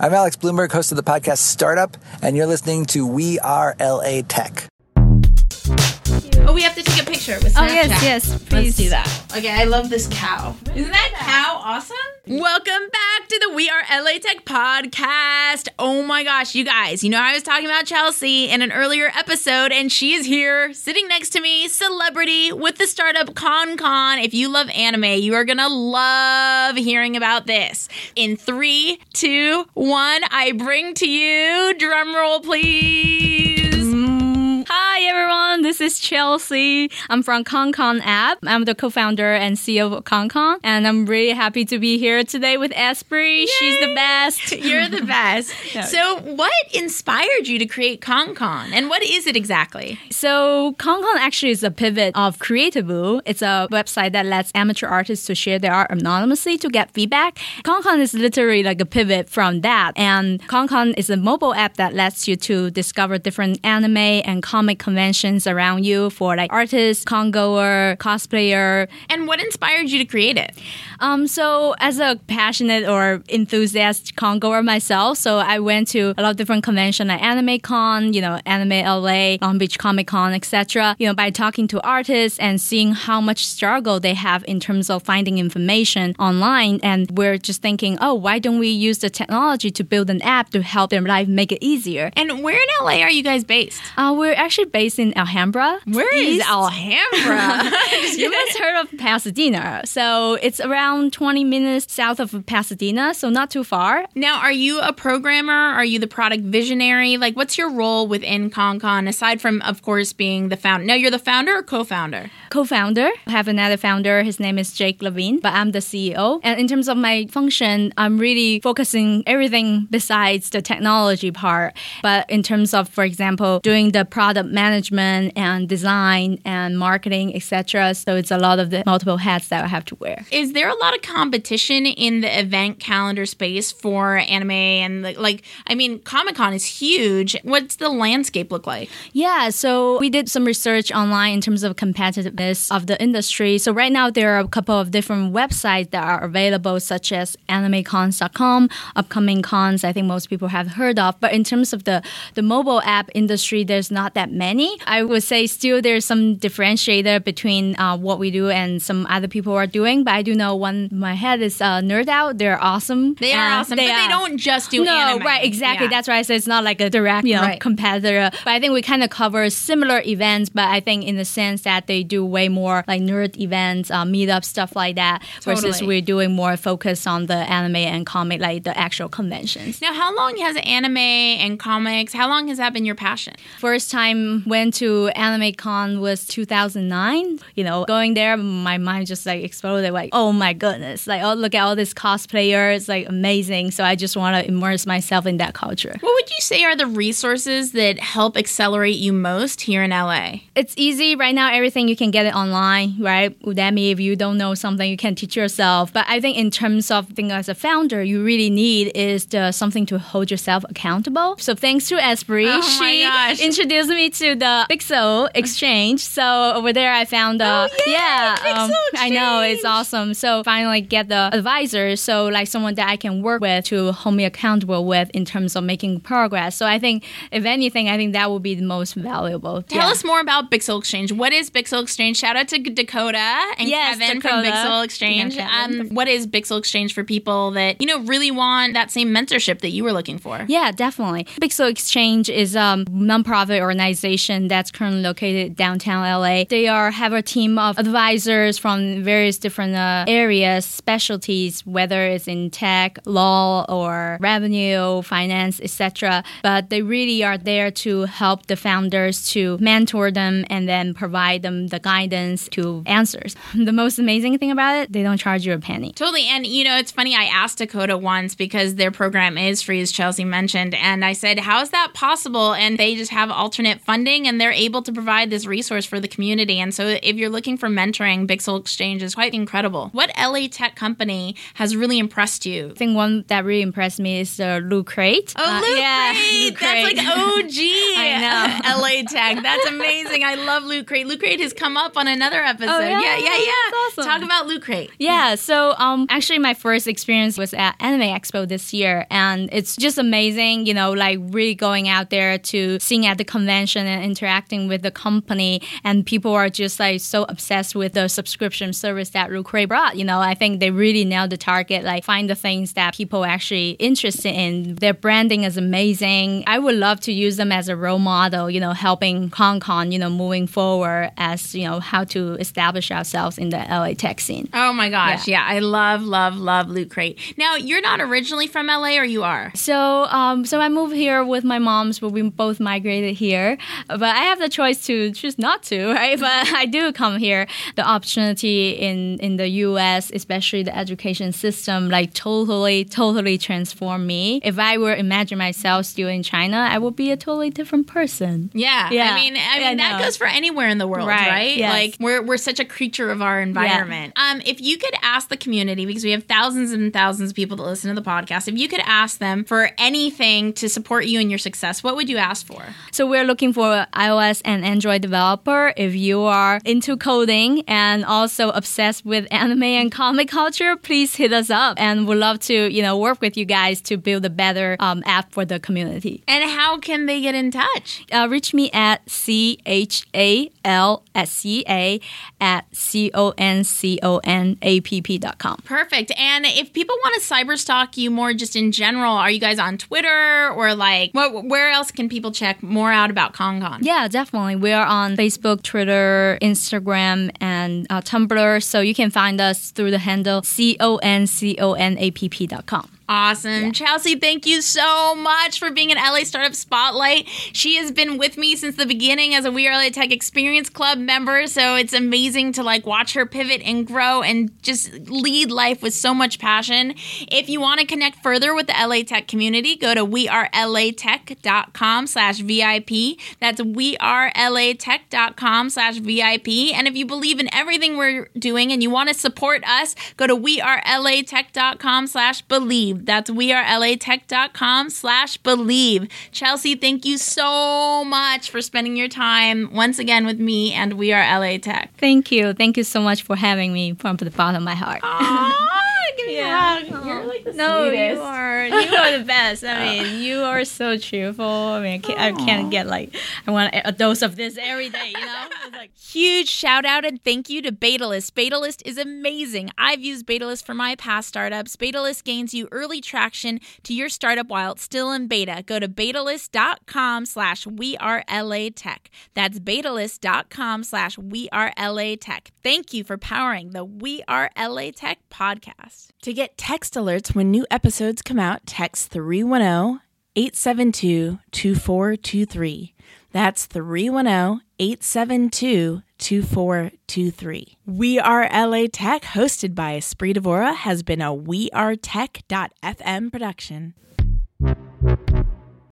I'm Alex Blumberg, host of the podcast Startup, and you're listening to We Are LA Tech. Oh, we have to take a picture with oh, Snapchat. Oh, yes, yes, Let's please. do that. Okay, I love this cow. Isn't that cow awesome? Welcome back to the We Are LA Tech podcast. Oh my gosh, you guys, you know, I was talking about Chelsea in an earlier episode, and she is here sitting next to me, celebrity with the startup ConCon. If you love anime, you are gonna love hearing about this. In three, two, one, I bring to you, drum roll, please. Hi everyone, this is Chelsea. I'm from ConCon app. I'm the co-founder and CEO of ConCon, and I'm really happy to be here today with Espree. She's the best. You're the best. So, what inspired you to create ConCon, and what is it exactly? So ConCon actually is a pivot of Creativoo. It's a website that lets amateur artists to share their art anonymously to get feedback. ConCon is literally like a pivot from that. And ConCon is a mobile app that lets you to discover different anime and comic conventions around you for like artists, congoer, cosplayer. And what inspired you to create it? Um, so as a passionate or enthusiast congoer myself, so I went to a lot of different conventions like Anime Con, you know, Anime LA, Long Beach Comic Con, etc. You know, by talking to artists and seeing how much struggle they have in terms of finding information online, and we're just thinking, oh, why don't we use the technology to build an app to help their life make it easier? And where in LA are you guys based? Uh, we're actually based in Alhambra. Where is East. Alhambra? you must heard of Pasadena. So it's around 20 minutes south of Pasadena, so not too far. now, are you a programmer? Are you the product visionary? Like, what's your role within ConCon aside from, of course, being the founder? No, you're the founder or co-founder? Co-founder. I have another founder. His name is Jake Levine, but I'm the CEO. And in terms of my function, I'm really focusing everything besides the technology part. But in terms of, for example, doing the product management and design and marketing, etc. So it's a lot of the multiple hats that I have to wear. Is there a lot of competition in the event calendar space for anime and like, like I mean, Comic Con is huge. What's the landscape look like? Yeah, so we did some research online in terms of competitiveness of the industry. So right now there are a couple of different websites that are available, such as animecons.com, upcoming cons. I think most people have heard of. But in terms of the the mobile app industry, there's not that many. I would say still there's some differentiator between uh, what we do and some other people are doing. But I do know one my head is uh, Nerd Out. They're awesome. They are Uh, awesome, but they don't just do no, anime. right, exactly. Yeah. That's why I say it's not like a direct, you know, Right. competitor. But I think we kind of cover similar events, but I think in the sense that they do way more like nerd events, uh, meetup stuff like that, versus we're doing more focus on the anime and comic, like the actual conventions. Now, how long has anime and comics? How long has that been your passion? First time went to Anime Con was 2009. You know, going there, my mind just like exploded. Like, oh my goodness! Like, oh look at all these cosplayers, like amazing. So I just want to immerse myself in that culture. What would you say are the resources that help accelerate you most here in LA? it's easy right now everything you can get it online right udemy if you don't know something you can teach yourself but i think in terms of thing as a founder you really need is the, something to hold yourself accountable so thanks to Espree, Oh she gosh. introduced me to the pixel exchange so over there i found uh, Oh, yay, yeah Pixel i know it's awesome so finally get the advisor so like someone that i can work with to hold me accountable with in terms of making progress so i think if anything i think that would be the most valuable Tell Yeah. us more about Pixel Exchange. What is Pixel Exchange? Shout out to Dakota and Yes, Kevin from Pixel Exchange. Yeah, Um, what is Pixel Exchange for people that you know really want that same mentorship that you were looking for? Yeah, definitely. Pixel Exchange is a nonprofit organization that's currently located downtown LA. They are have a team of advisors from various different uh, areas, specialties, whether it's in tech, law, or revenue, finance, etc. But they really are there to help the founders to mentor them and then provide them the guidance to answers. The most amazing thing about it, they don't charge you a penny. Totally. And, you know, it's funny. I asked Dakota once because their program is free, as Chelsea mentioned. And I said, How is that possible? And they just have alternate get funding and they're able to provide this resource for the community. And so if you're looking for mentoring, Pixel Exchange is quite incredible. What LA tech company has really impressed you? I think one that really impressed me is the Loot Crate. Oh, uh, Loot yeah, Crate. Loot Crate. That's like OG. I know. LA Tech. That's amazing. I love Loot Crate. Loot Crate has come up on another episode. Oh, yeah, yeah, yeah. yeah. Awesome. Talk about Loot Crate. Yeah. So, um, actually, my first experience was at Anime Expo this year, and it's just amazing. You know, like really going out there to sing at the convention and interacting with the company, and people are just like so obsessed with the subscription service that Crate brought. You know, I think they really nailed the target. Like, find the things that people actually interested in. Their branding is amazing. I would love to use them as a role model. You know, helping ConCon. You know, moving forward as you know how to establish ourselves in the LA tech scene. Oh my gosh, yeah, yeah I love, love, love Loot Crate. Now, you're not originally from LA, or you are? So, um, so I moved here with my mom's, but we both migrated here. But I have the choice to choose not to, right? But I do come here. The opportunity in in the U.S., especially the education system, like totally, totally transformed me. If I were imagine myself still in China, I would be a totally different person. Yeah, yeah. I mean, I mean that goes for anywhere in the world, right? right? Yes. Like we're we're such a creature of our environment. Yeah. Um, if you could ask the community, because we have thousands and thousands of people that listen to the podcast, if you could ask them for anything to support you in your success, what would you ask for? So we're looking for iOS and Android developer. If you are into coding and also obsessed with anime and comic culture, please hit us up, and we'd love to you know work with you guys to build a better um, app for the community. And how can they get in touch? Uh, reach me at c h a l s e a at c o n c o n a p p dot com. Perfect. And if people want to cyber stalk you more, just in general, are you guys on Twitter or like what? Where else can people check more out about ConCon? Yeah, definitely. We are on Facebook, Twitter, Instagram, and uh, Tumblr. So you can find us through the handle c o n c o n a p p dot com. Awesome. Yeah. Chelsea, thank you so much for being an LA Startup Spotlight. She has been with me since the beginning as a We Are LA Tech Experience Club member. So it's amazing to like watch her pivot and grow and just lead life with so much passion. If you want to connect further with the LA Tech community, go to wearelatech.com slash VIP. That's wearelatech.com slash VIP. And if you believe in everything we're doing and you want to support us, go to wearelatech.com slash believe. That's wearelatech.com slash believe. Chelsea, thank you so much for spending your time once again with me and We Are LA Tech. Thank you. Thank you so much for having me from the bottom of my heart. give me yeah. a hug. You're like the no, sweetest. you are. You are the best. I mean, you are so cheerful. I mean, I can't, I can't, get like I want a dose of this every day. You know, it's like huge shout out and thank you to Betalist. Betalist is amazing. I've used Betalist for my past startups. Betalist gains you early traction to your startup while it's still in beta. Go to betalist.com slash we are LA Tech. That's betalist.com slash we are LA Tech. Thank you for powering the We Are LA Tech podcast. To get text alerts when new episodes come out, text 310 872 2423. That's 310 872 2423. We Are LA Tech, hosted by Espree Devora, has been a We Are Tech.fm production.